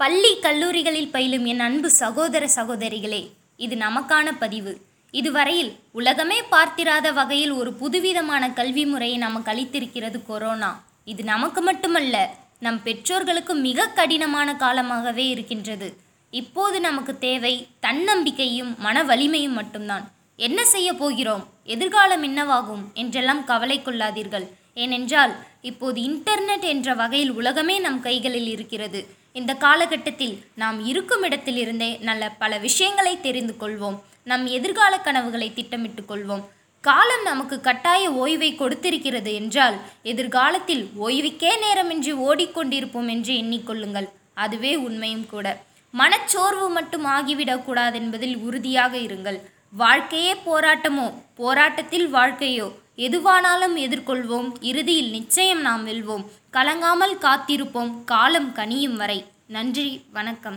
பள்ளி கல்லூரிகளில் பயிலும் என் அன்பு சகோதர சகோதரிகளே இது நமக்கான பதிவு. இதுவரையில் உலகமே பார்த்திராத வகையில் ஒரு புதுவிதமான கல்வி முறையை நமக்கு அளித்திருக்கிறது கொரோனா. இது நமக்கு மட்டுமல்ல நம் பெற்றோர்களுக்கு மிக கடினமான காலமாகவே இருக்கின்றது. இப்போது நமக்கு தேவை தன்னம்பிக்கையும் மன வலிமையும் மட்டும்தான். என்ன செய்ய போகிறோம்? எதிர்காலம் என்னவாகும்? என்றெல்லாம் கவலை கொள்ளாதீர்கள் ஏனென்றால் இப்போது இன்டர்நெட் என்ற வகையில் உலகமே நம் கைகளில் இருக்கிறது. இந்த காலகட்டத்தில் நாம் இருக்கும் இடத்திலிருந்தே நல்ல பல விஷயங்களை தெரிந்து கொள்வோம். நம் எதிர்கால கனவுகளை திட்டமிட்டு கொள்வோம். காலம் நமக்கு கட்டாய ஓய்வை கொடுத்திருக்கிறது என்றால் எதிர்காலத்தில் ஓய்வுக்கே நேரமின்றி ஓடிக்கொண்டிருப்போம் என்று எண்ணிக்கொள்ளுங்கள். அதுவே உண்மையும் கூட. மனச்சோர்வு மட்டும் ஆகிவிடக்கூடாது என்பதில் உறுதியாக இருங்கள். வாழ்க்கையே போராட்டமோ? போராட்டத்தில் வாழ்க்கையோ? எதுவானாலும் எதிர்கொள்வோம். இறுதியில் நிச்சயம் நாம் வெல்வோம். கலங்காமல் காத்திருப்போம். காலம் கனியும் வரை. நன்றி. வணக்கம்.